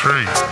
groove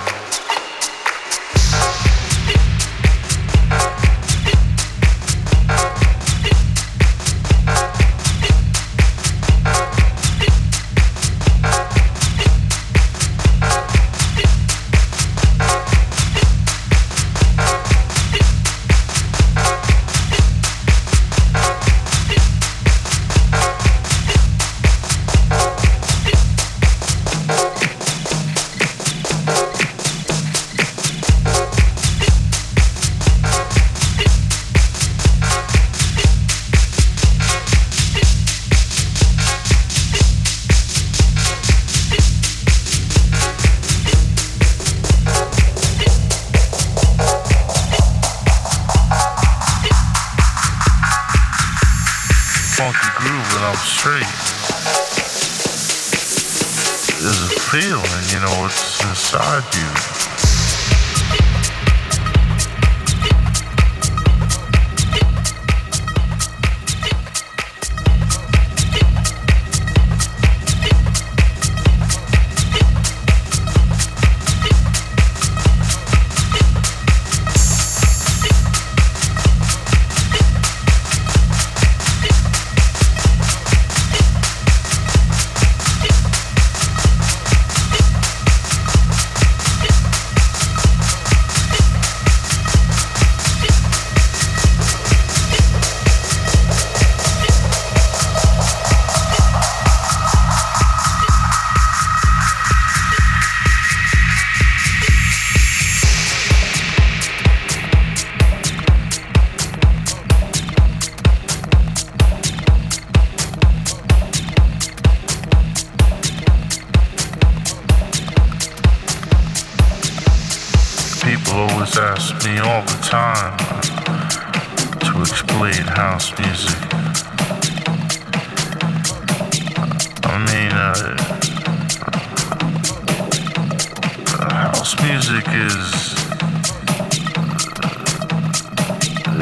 house music is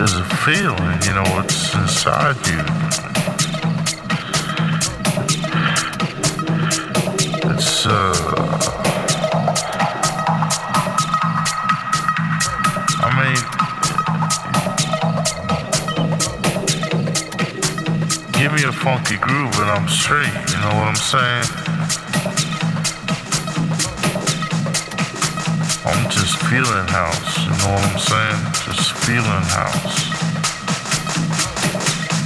is a feeling, you know, what's inside you. It's uh give me a funky groove and I'm straight, you know what I'm saying? just feeling house. You know what I'm saying? Just feeling house.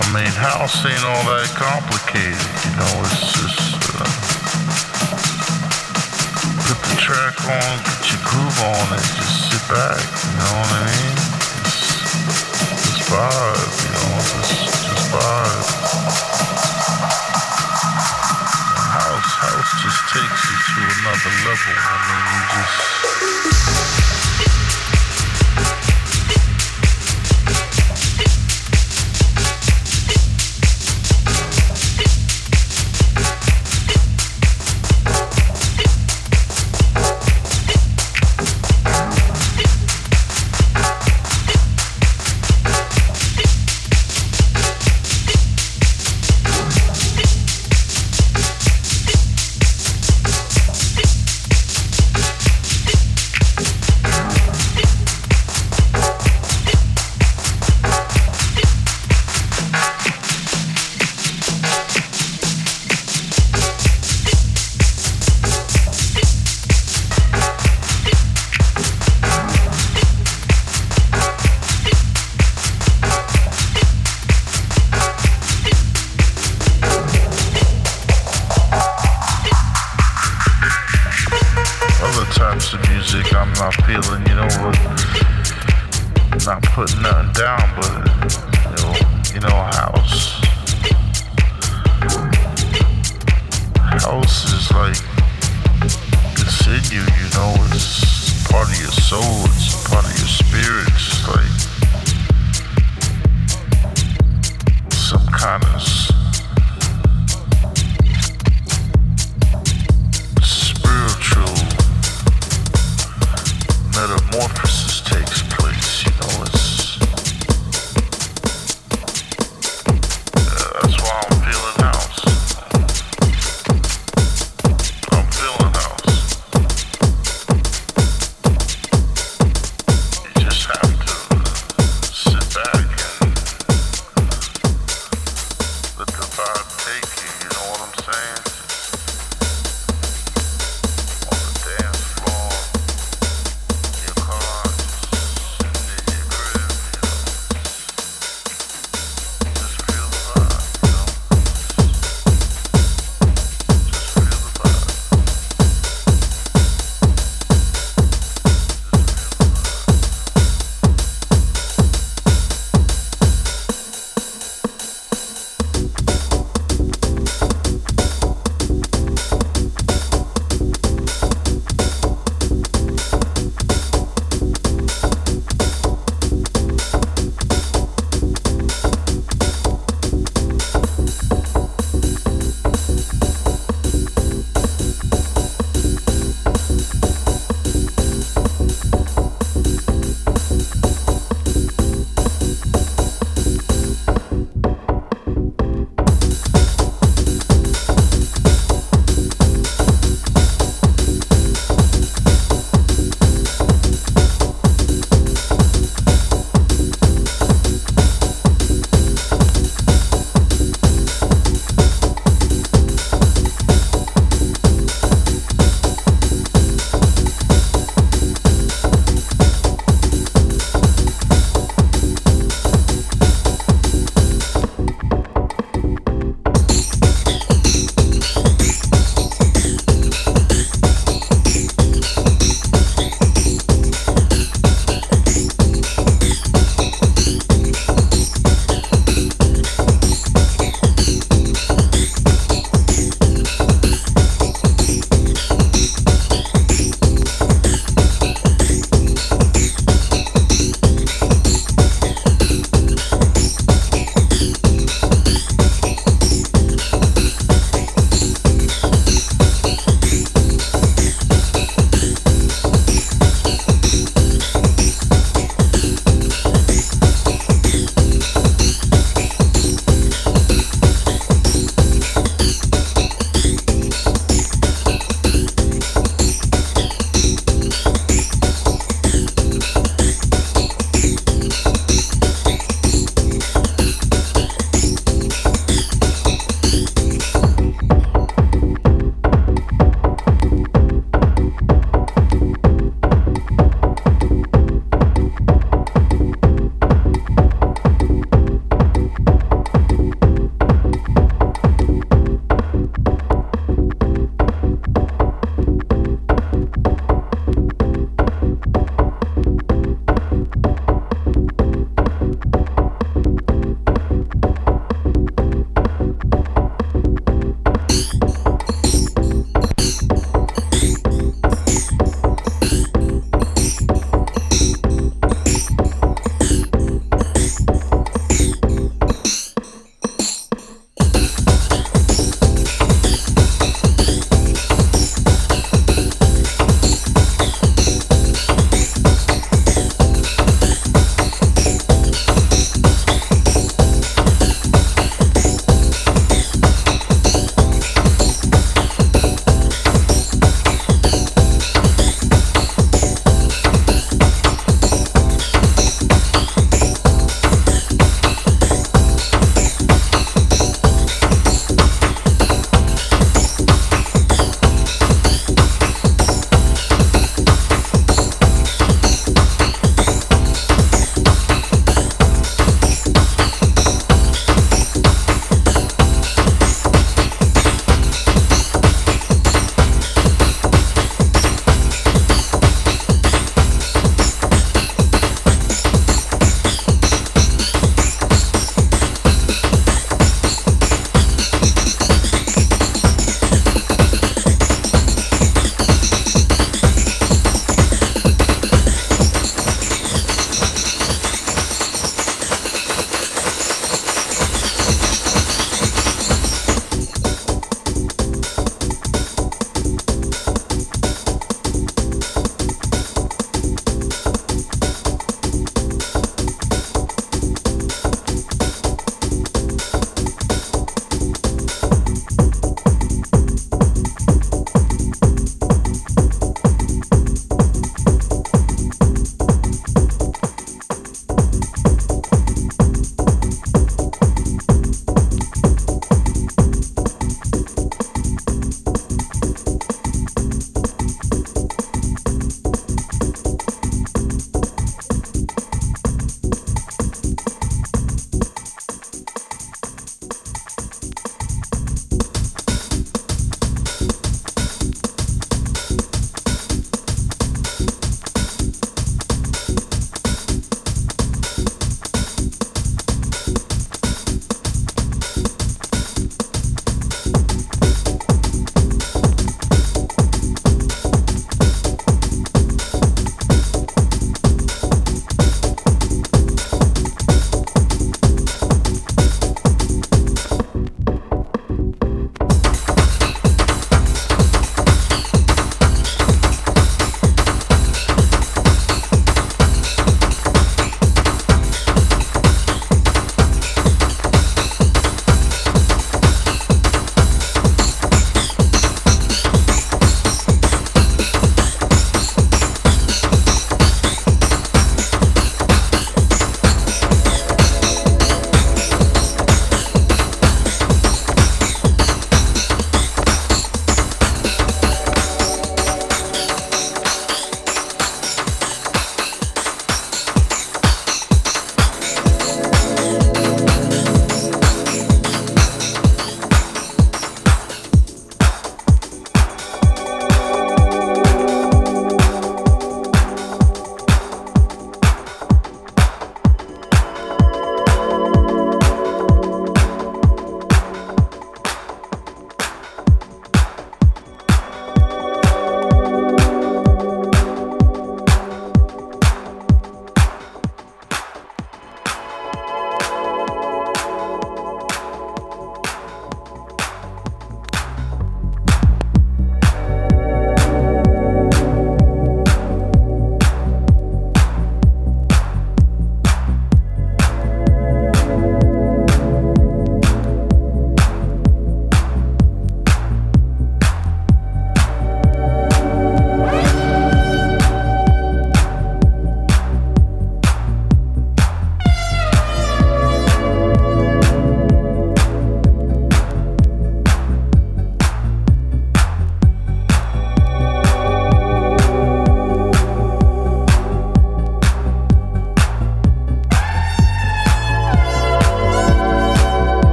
I mean, house ain't all that complicated. You know, it's just uh, put the track on, get your groove on, and just sit back. You know what I mean? Just, just vibe. You know, just just vibe. House, house just takes you to another level. I mean, you just. my feeling, you know, was not putting nothing down, but you know, you know, house, house is like it's in you, you know, it's part of your soul, it's part of your spirit, it's like some kind of